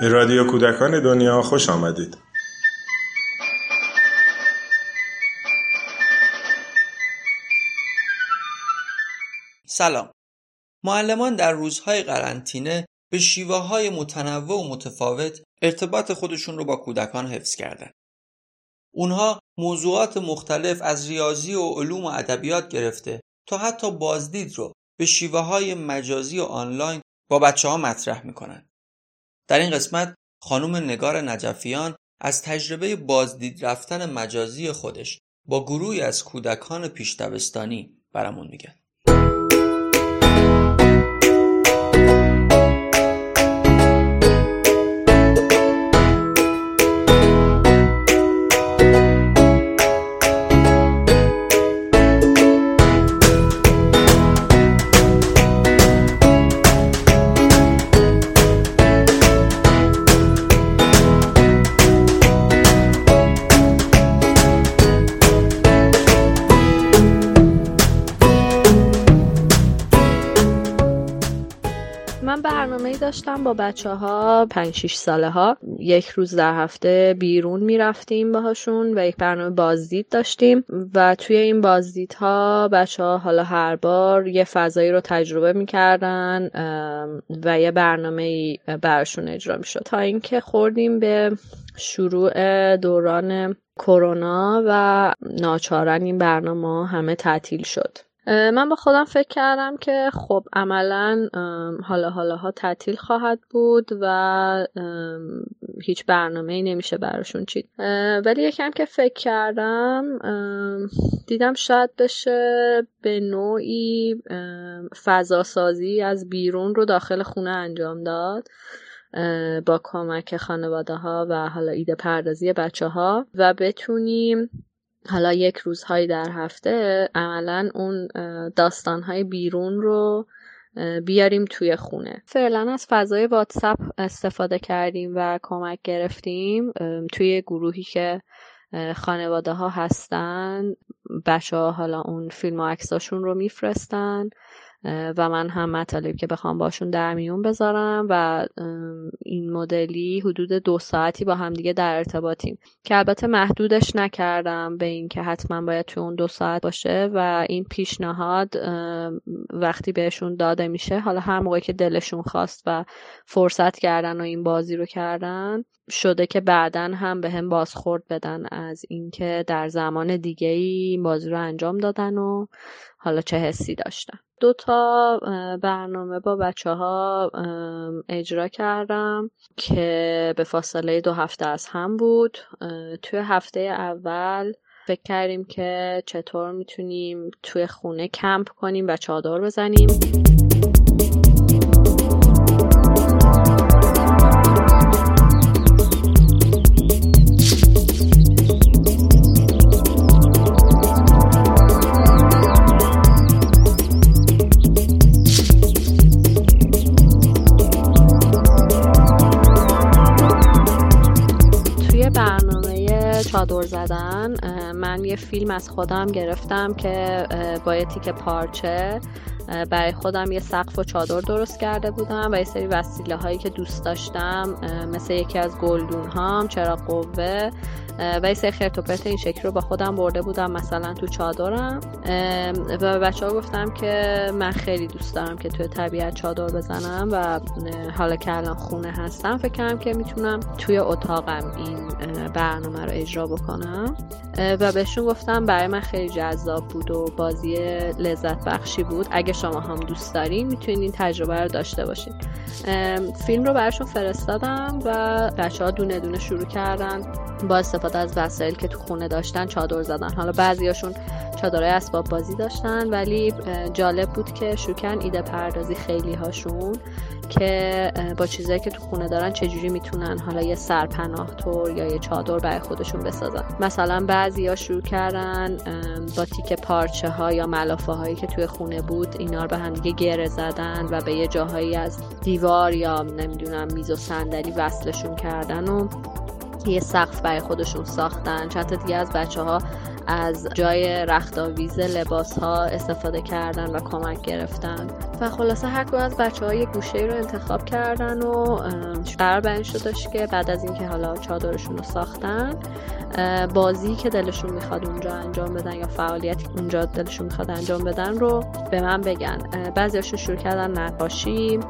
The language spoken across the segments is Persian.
به رادیو کودکان دنیا خوش آمدید. سلام. معلمان در روزهای قرنطینه به شیوه های متنوع و متفاوت ارتباط خودشون رو با کودکان حفظ کردن. اونها موضوعات مختلف از ریاضی و علوم و ادبیات گرفته تا حتی بازدید رو به شیوه های مجازی و آنلاین با بچه ها مطرح می‌کنن. در این قسمت خانم نگار نجفیان از تجربه بازدید رفتن مجازی خودش با گروهی از کودکان پیش برامون میگن. داشتم با بچه ها 5 6 ساله ها یک روز در هفته بیرون می‌رفتیم باهاشون و یک برنامه بازدید داشتیم و توی این بازدیدها بچه ها حالا هر بار یه فضایی رو تجربه می‌کردن و یه برنامه برشون اجرا می‌شد. تا اینکه خوردیم به شروع دوران کرونا و ناچارن این برنامه همه تعطیل شد. من با خودم فکر کردم که خب عملا حالا حالا ها تعطیل خواهد بود و هیچ برنامه ای نمیشه براشون چید. ولی یکم که فکر کردم دیدم شاید بشه به نوعی فضا سازی از بیرون رو داخل خونه انجام داد با کمک خانواده ها و حالا ایده پردازی بچه ها و بتونیم حالا یک روزهایی در هفته عملا اون داستانهای بیرون رو بیاریم توی خونه. فعلا از فضای واتساپ استفاده کردیم و کمک گرفتیم توی گروهی که خانواده ها هستن بچه ها حالا اون فیلم و عکساشون رو میفرستن. و من هم مطالب که بخوام باشون در میون بذارم و این مدلی حدود دو ساعتی با همدیگه در ارتباطیم. که البته محدودش نکردم به اینکه حتما باید تو اون دو ساعت باشه و این پیشنهاد وقتی بهشون داده میشه. حالا هر موقعی که دلشون خواست و فرصت کردن و این بازی رو کردن شده که بعدا هم به هم بازخورد بدن از اینکه در زمان دیگه ای بازی رو انجام دادن و حالا چه حسی داشتن. دو تا برنامه با بچه ها اجرا کردم که به فاصله دو هفته از هم بود. توی هفته اول فکر کردیم که چطور می‌تونیم توی خونه کمپ کنیم و چادر بزنیم. فیلم از خودم گرفتم که با یه تیک پارچه برای خودم یه سقف و چادر درست کرده بودم و یه سری وسیله هایی که دوست داشتم مثل یکی از گلدون هام چرا قوه و سری خرت این شکل رو با خودم برده بودم. مثلا تو چادرم. و بچه ها گفتم که من خیلی دوست دارم که توی طبیعت چادر بزنم و حالا که الان خونه هستم فکر کنم که می‌تونم توی اتاقم این برنامه رو اجرا بکنم. و بهشون گفتم برای من خیلی جذاب بود و بازی لذت بخشی بود. اگه شما هم دوست دارین می‌تونید این تجربه رو داشته باشید فیلم رو براشون فرستادم و بچه ها دونه دونه شروع کردن با استفاده از وسایل که تو خونه داشتن چادر زدن. حالا بعضیاشون چادرهای اسباب بازی داشتن ولی جالب بود که شروع ایده پردازی خیلی هاشون که با چیزایی که تو خونه دارن چجوری می‌تونن حالا یه سرپناه تور یا یه چادر برای خودشون بسازن. مثلا بعضیا شروع کردن با تیک پارچه ها یا ملافه هایی که توی خونه بود اینا رو به هم دیگه گره زدن و به یه جاهایی از دیوار یا نمی‌دونم میز و صندلی وصلشون کردن و یه سقف برای خودشون ساختن. چند تا دیگه از بچه ها از جای رختاویز لباس ها استفاده کردن و کمک گرفتن. و خلاصه هر کدوم از بچه ها یه گوشه رو انتخاب کردن و قرار بر شدش که بعد از اینکه حالا چادرشون رو ساختن بازی که دلشون می‌خواد اونجا انجام بدن یا فعالیتی اونجا دلشون می‌خواد انجام بدن رو به من بگن. بعضیاشون شروع کردن نقاشی.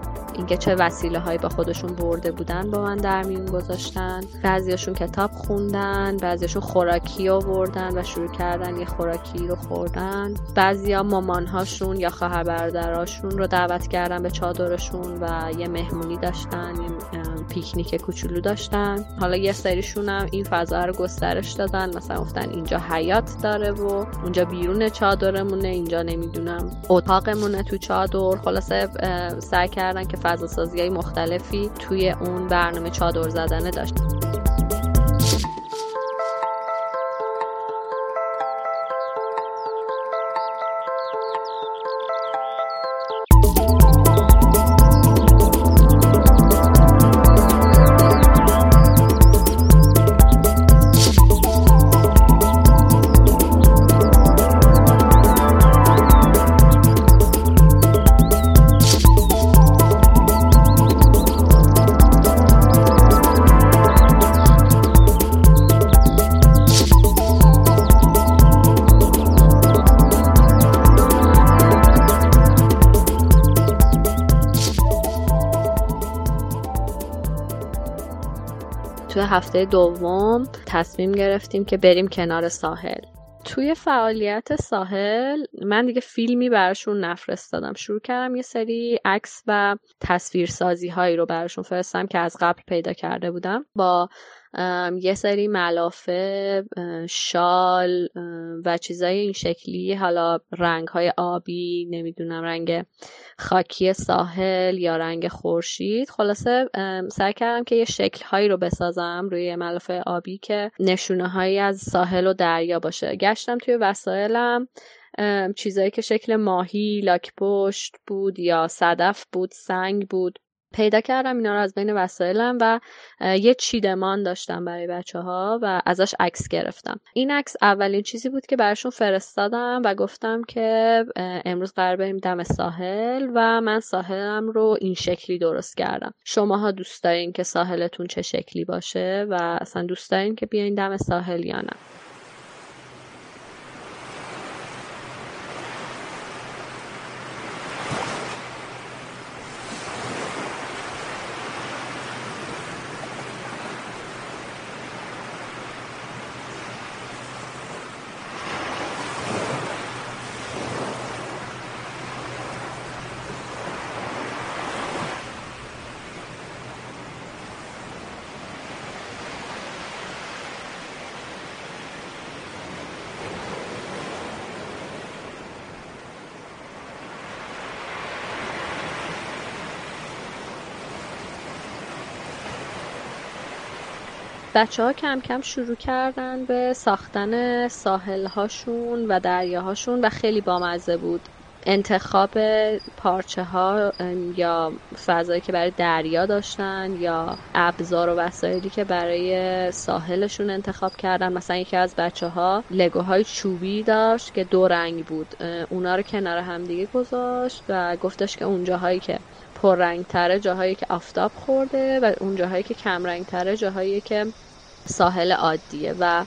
اینکه چه وسیله هایی با خودشون برده بودن با من در میون گذاشتن. بعضیاشون کتاب خوندن بعضیاشون خوراکی آوردن و شروع کردن یه خوراکی رو خوردن. بعضیا مامانهاشون یا خواهر برادراشون رو دعوت کردن به چادرشون و یه مهمونی داشتن یه پیکنیک کوچولو داشتن. حالا یه سریشون هم این فضا رو گسترش دادن. مثلا گفتن اینجا حیات داره و اونجا بیرون چادرمونه اینجا نمی‌دونم اتاقمونه تو چادر. خلاصه سعی کردن که فضا سازی های مختلفی توی اون برنامه چادر زدنه داشت. هفته دوم تصمیم گرفتیم که بریم کنار ساحل. توی فعالیت ساحل من دیگه فیلمی براشون نفرستادم. شروع کردم یه سری عکس و تصویرسازی هایی رو براشون فرستم که از قبل پیدا کرده بودم. با یه سری ملافه شال و چیزای این شکلی. حالا رنگ های آبی نمی‌دونم رنگ خاکی ساحل یا رنگ خورشید. خلاصه سعی کردم که یه شکل هایی رو بسازم روی ملافه آبی که نشونه هایی از ساحل و دریا باشه. گشتم توی وسایلم. چیزایی که شکل ماهی لاک پشت بود یا صدف بود سنگ بود. پیدا کردم اینا رو از بین وسایلم و یه چیدمان داشتم برای بچه ها و ازش عکس گرفتم. این عکس اولین چیزی بود که براشون فرستادم و گفتم که امروز قرار بریم دم ساحل و من ساحلم رو این شکلی درست کردم. شماها دوست دارین که ساحلتون چه شکلی باشه و اصلا دوست دارین که بیاین دم ساحل یا نه. بچه ها کم کم شروع کردن به ساختن ساحل هاشون و دریاهاشون و خیلی بامزه بود. انتخاب پارچه ها یا فضایی که برای دریا داشتن یا ابزار و وسایلی که برای ساحلشون انتخاب کردن. مثلا یکی از بچه ها لگوهای چوبی داشت که دو رنگ بود. اونا رو کنار همدیگه گذاشت و گفتش که اون جاهایی که پررنگ تره جاهایی که آفتاب خورده و اون جاهایی که کم رنگ تره جاهایی که ساحل عادیه. و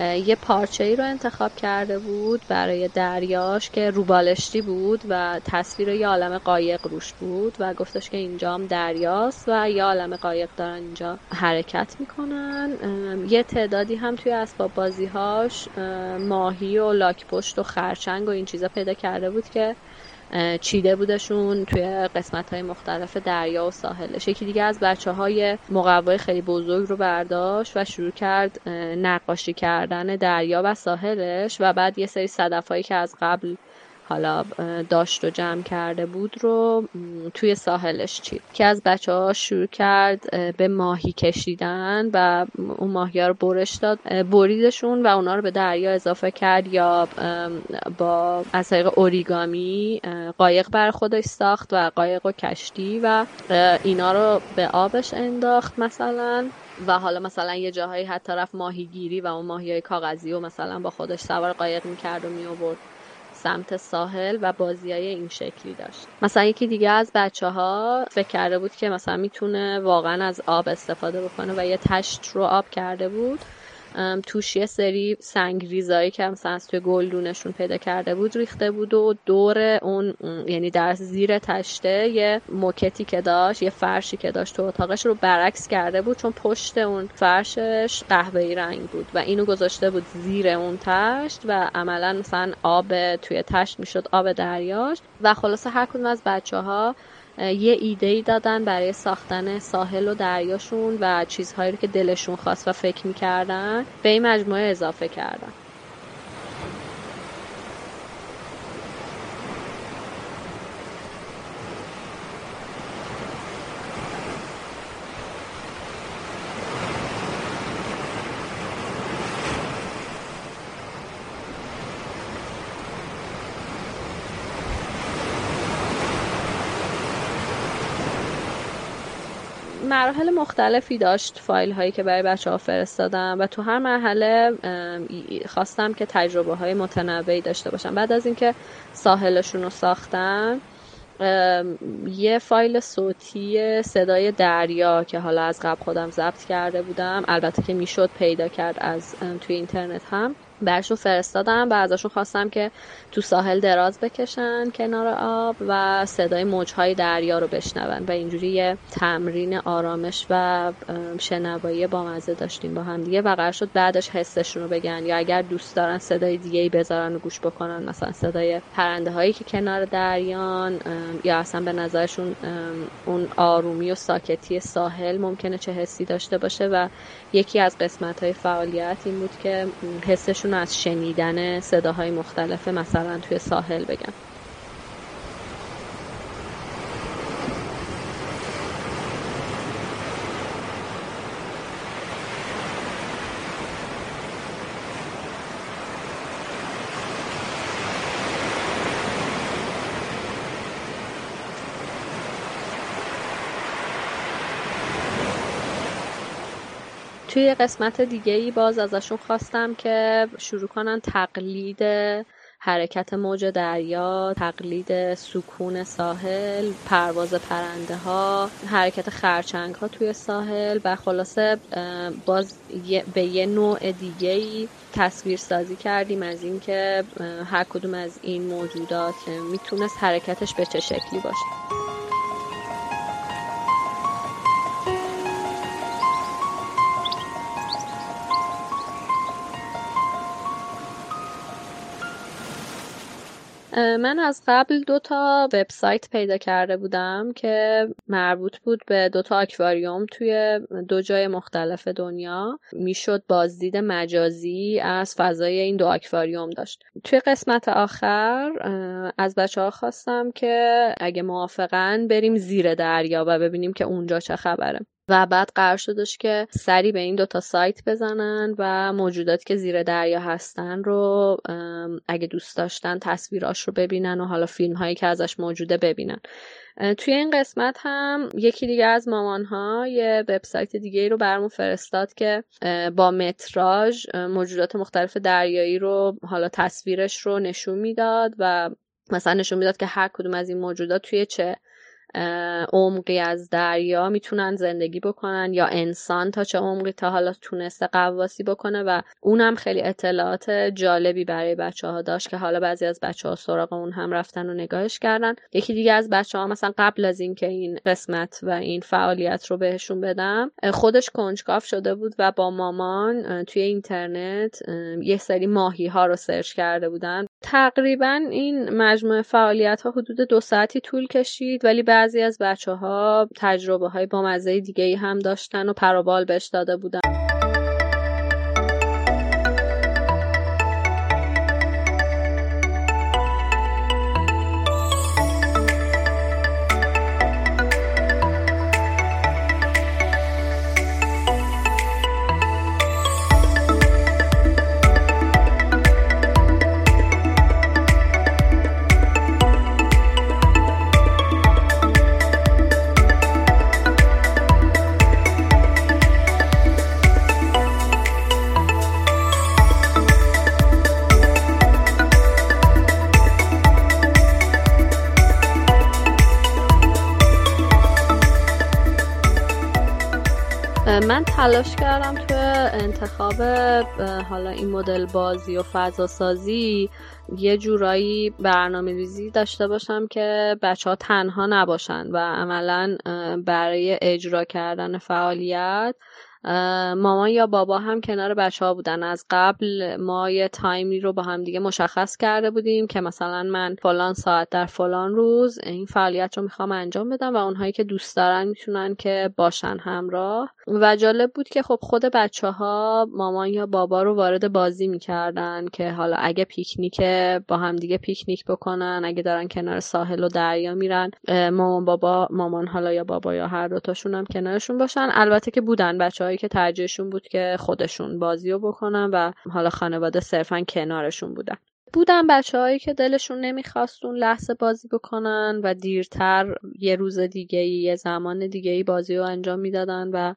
یه پارچه ای رو انتخاب کرده بود برای دریاش که روبالشتی بود و تصویر یه عالم قایق روش بود و گفتش که اینجا هم دریاست و یه عالم قایق دارن اینجا حرکت می‌کنن. یه تعدادی هم توی اسباب بازی هاش ماهی و لاک پشت و خرچنگ و این چیزا پیدا کرده بود که چیده بودشون توی قسمت های مختلف دریا و ساحلش. یکی دیگه از بچه های مقوای خیلی بزرگ رو برداشت و شروع کرد نقاشی کردن دریا و ساحلش و بعد یه سری صدف هایی که از قبل حالا داشت و جمع کرده بود رو توی ساحلش چید. که از بچه ها شروع کرد به ماهی کشیدن و اون ماهی ها رو برش داد بریدشون و اونا رو به دریا اضافه کرد یا با از طریق اوریگامی قایق بر خودش ساخت و قایق و کشتی و اینا رو به آبش انداخت مثلا. و حالا مثلا یه جاهایی حتی رفت ماهیگیری و اون ماهی های کاغذی و مثلا با خودش سوار قایق می‌کرد و میآورد. سمت ساحل و بازی های این شکلی داشت. مثلا یکی دیگه از بچه ها فکر کرده بود که مثلا می‌تونه واقعا از آب استفاده بکنه و یه تشت رو آب کرده بود. توش یه سری سنگ ریزایی که مثلا از توی گلدونشون پیدا کرده بود ریخته بود و دور اون یعنی در زیر تشته یه موکتی که داشت یه فرشی که داشت تو اتاقش رو برعکس کرده بود چون پشت اون فرشش قهوه‌ای رنگ بود و اینو گذاشته بود زیر اون تشت و عملا مثلا آب توی تشت می‌شد آب دریاش و خلاصه هر کدوم از بچه ها یه ایده ای دادن برای ساختن ساحل و دریاشون و چیزهایی رو که دلشون خواست و فکر می‌کردن به این مجموعه اضافه کردن. مراحل مختلفی داشت فایل هایی که برای بچه ها فرستادم و تو هر مرحله خواستم که تجربه های متنوعی داشته باشم. بعد از اینکه ساحلشون رو ساختم یه فایل صوتی صدای دریا که حالا از قبل خودم ضبط کرده بودم البته که می‌شد پیدا کرد از توی اینترنت هم. برشون فرستادم و ازشون خواستم که تو ساحل دراز بکشن کنار آب و صدای موجهای دریا رو بشنون و اینجوری یه تمرین آرامش و شنوایی با مزه داشتیم با هم دیگه و قرار شد بعدش حسشون رو بگن یا اگر دوست دارن صدای دیگه ای بذارن و گوش بکنن مثلا صدای پرنده هایی که کنار دریان یا اصلا به نظرشون اون آرومی و ساکتی ساحل ممکنه چه حسی داشته باشه و یکی از قسمت های فعالیت این بود که حسشون از شنیدن صداهای مختلف مثلا توی ساحل بگم. توی قسمت دیگه ای باز ازشون خواستم که شروع کنن تقلید حرکت موج دریا تقلید سکون ساحل پرواز پرنده ها حرکت خرچنگ ها توی ساحل و خلاصه باز به یه نوع دیگه ای تصویر سازی کردیم از اینکه هر کدوم از این موجودات می‌تونست حرکتش به چه شکلی باشه. من از قبل دو تا وبسایت پیدا کرده بودم که مربوط بود به دو تا آکواریوم توی دو جای مختلف دنیا. می‌شد بازدید مجازی از فضای این دو آکواریوم داشت. توی قسمت آخر از بچه ها خواستم که اگه موافقن بریم زیر دریا و ببینیم که اونجا چه خبره. و بعد قرار شدش که سری به این دوتا سایت بزنن و موجوداتی که زیر دریا هستن رو اگه دوست داشتن تصویراش رو ببینن و حالا فیلم هایی که ازش موجوده ببینن. توی این قسمت هم یکی دیگه از مامان ها یه وبسایت دیگه رو برمون فرستاد که با متراژ موجودات مختلف دریایی رو حالا تصویرش رو نشون می‌داد و مثلا نشون می‌داد که هر کدوم از این موجودات توی چه عمقی از دریا می‌تونن زندگی بکنن یا انسان تا چه عمقی تا حالا تونسته قواسی بکنه و اونم خیلی اطلاعات جالبی برای بچه ها داشت که حالا بعضی از بچه ها سراغ اون هم رفتن و نگاهش کردن. یکی دیگه از بچه ها مثلا قبل از اینکه این قسمت و این فعالیت رو بهشون بدم خودش کنجکاف شده بود و با مامان توی اینترنت یه سری ماهی ها رو سرچ کرده بودن. تقریبا این مجموعه فعالیت ها حدود دو ساعتی طول کشید ولی بعضی از بچه ها تجربه های با مزه دیگه هم داشتن و پروبال بهش داده بودن. تلاش کردم تو انتخاب حالا این مدل بازی و فضا سازی یه جورایی برنامه ریزی داشته باشم که بچه ها تنها نباشن و عملا برای اجرا کردن فعالیت مامان یا بابا هم کنار بچه ها بودن. از قبل ما یه تایمی رو با هم دیگه مشخص کرده بودیم که مثلا من فلان ساعت در فلان روز این فعالیت رو می‌خوام انجام بدم و اونهایی که دوست دارن می‌تونن که باشن همراه. و جالب بود که خب خود بچه ها مامان یا بابا رو وارد بازی می‌کردن که حالا اگه پیکنیک با هم دیگه پیکنیک بکنن اگه دارن کنار ساحل و دریا میرن مامان بابا مامان حالا یا بابا یا هر دوتاشون هم کنارشون باشن. البته که بودن بچه که ترجیحشون بود که خودشون بازی رو بکنن و حالا خانواده صرفا کنارشون بودن. بودن بچههایی که دلشون نمی‌خواست اون لحظه بازی بکنن و دیرتر یه روز دیگه یه زمان دیگه ای بازی رو انجام می‌دادن و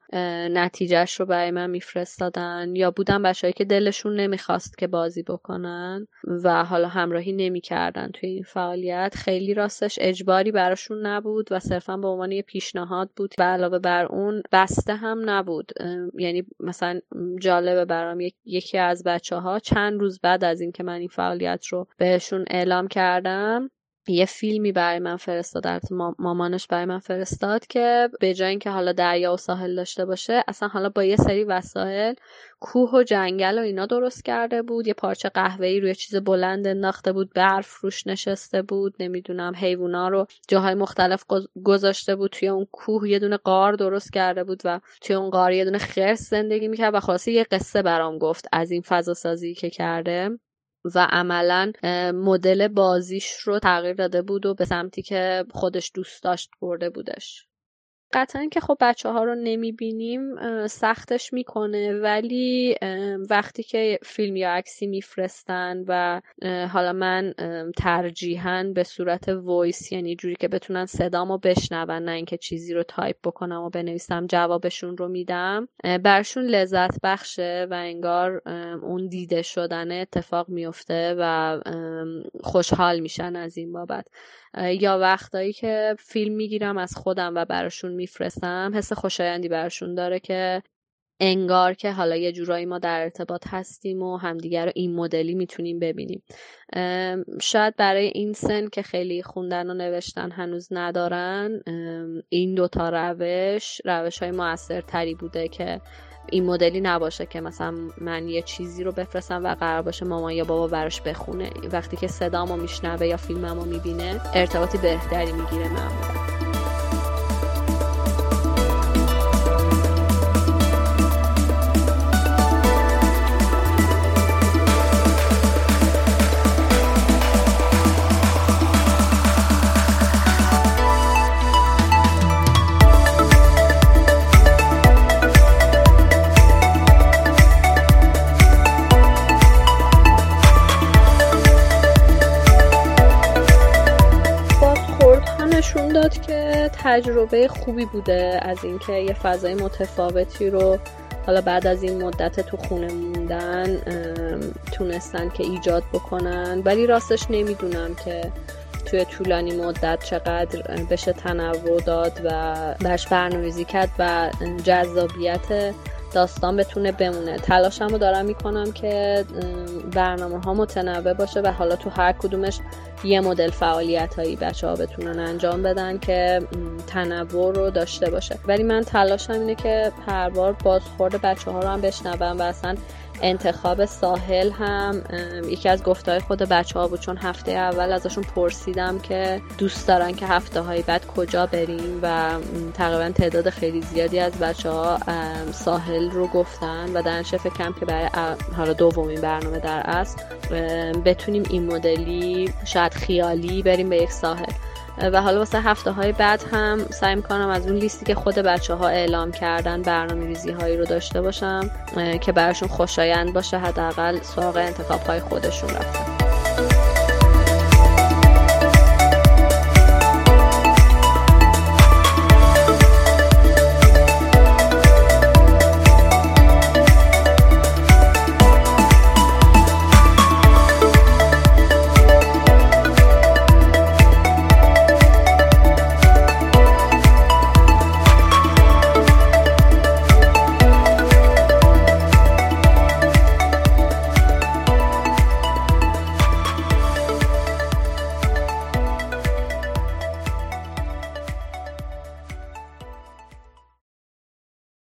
نتیجهش رو برای من میفرستادن یا بودن بچههایی که دلشون نمی‌خواست که بازی بکنن و حالا همراهی نمی‌کردن توی این فعالیت. خیلی راستش اجباری براشون نبود و صرفا به عنوان یه پیشنهاد بود و علاوه بر اون بسته هم نبود. یعنی مثلا جالبه برام یکی از بچه ها چند روز بعد از اینکه من این فعالیت رو بهشون اعلام کردم. یه فیلمی برای من فرستاد مامانش برای من فرستاد که به جای اینکه حالا دریا و ساحل داشته باشه اصلا حالا با یه سری وسایل کوه و جنگل و اینا درست کرده بود یه پارچه قهوه‌ای روی چیز بلند انداخته بود برف روش نشسته بود نمی‌دونم حیوونا رو جاهای مختلف گذاشته بود توی اون کوه یه دونه قار درست کرده بود و توی اون قار یه دونه خرس زندگی می‌کرد و خلاصه یه قصه برام گفت از این فضا سازی که کرده. و عملا مدل بازیش رو تغییر داده بود و به سمتی که خودش دوست داشت برده بودش. قطعا که خب بچه ها رو نمی‌بینیم سختش می‌کنه ولی وقتی که فیلم یا عکسی میفرستن و حالا من ترجیحاً به صورت voice یعنی جوری که بتونن صدامو بشنون نه اینکه چیزی رو تایپ بکنم و بنویسم جوابشون رو میدم برشون لذت بخشه و انگار اون دیده شدن اتفاق میفته و خوشحال میشن از این بابت. یا وقتایی که فیلم می‌گیرم از خودم و براشون میفرستم حس خوشایندی براشون داره که انگار که حالا یه جورایی ما در ارتباط هستیم و همدیگر رو این مدلی می‌تونیم ببینیم. شاید برای این سن که خیلی خوندن و نوشتن هنوز ندارن این دوتا روش روش های موثرتری بوده که این مدلی نباشه که مثلا من یه چیزی رو بفرستم و قرار باشه مامان یا بابا براش بخونه. وقتی که صدامو میشنوه یا فیلممو می‌بینه ارتباطی بهتری می‌گیره معمولا. تجربه خوبی بوده از اینکه یه فضای متفاوتی رو حالا بعد از این مدت تو خونه موندن تونستن که ایجاد بکنن. ولی راستش نمی‌دونم که توی طولانی مدت چقدر بشه تنوع داد و برش برنامه‌ریزی کرد و جذابیت داستان بتونه بمونه. تلاشم رو دارم می‌کنم که برنامه ها متنوع باشه و حالا تو هر کدومش یه مدل فعالیت هایی بچه ها بتونن انجام بدن که تنوع رو داشته باشه. ولی من تلاشم اینه که هر بار بازخورد بچه ها رو هم بشنوم و اصلا انتخاب ساحل هم یکی از گفتهای خود بچه ها بود چون هفته اول ازشون پرسیدم که دوست دارن که هفته های بعد کجا بریم و تقریبا تعداد خیلی زیادی از بچه ها ساحل رو گفتن و در فکرم که برای حالا دومین برنامه در اصل بتونیم این مدلی شاید خیالی بریم به یک ساحل. و حالا واسه هفته های بعد هم سعی می‌کنم از اون لیستی که خود بچه ها اعلام کردن برنامه ریزی هایی رو داشته باشم که براشون خوشایند باشه حداقل سراغ انتخاب های خودشون رفتن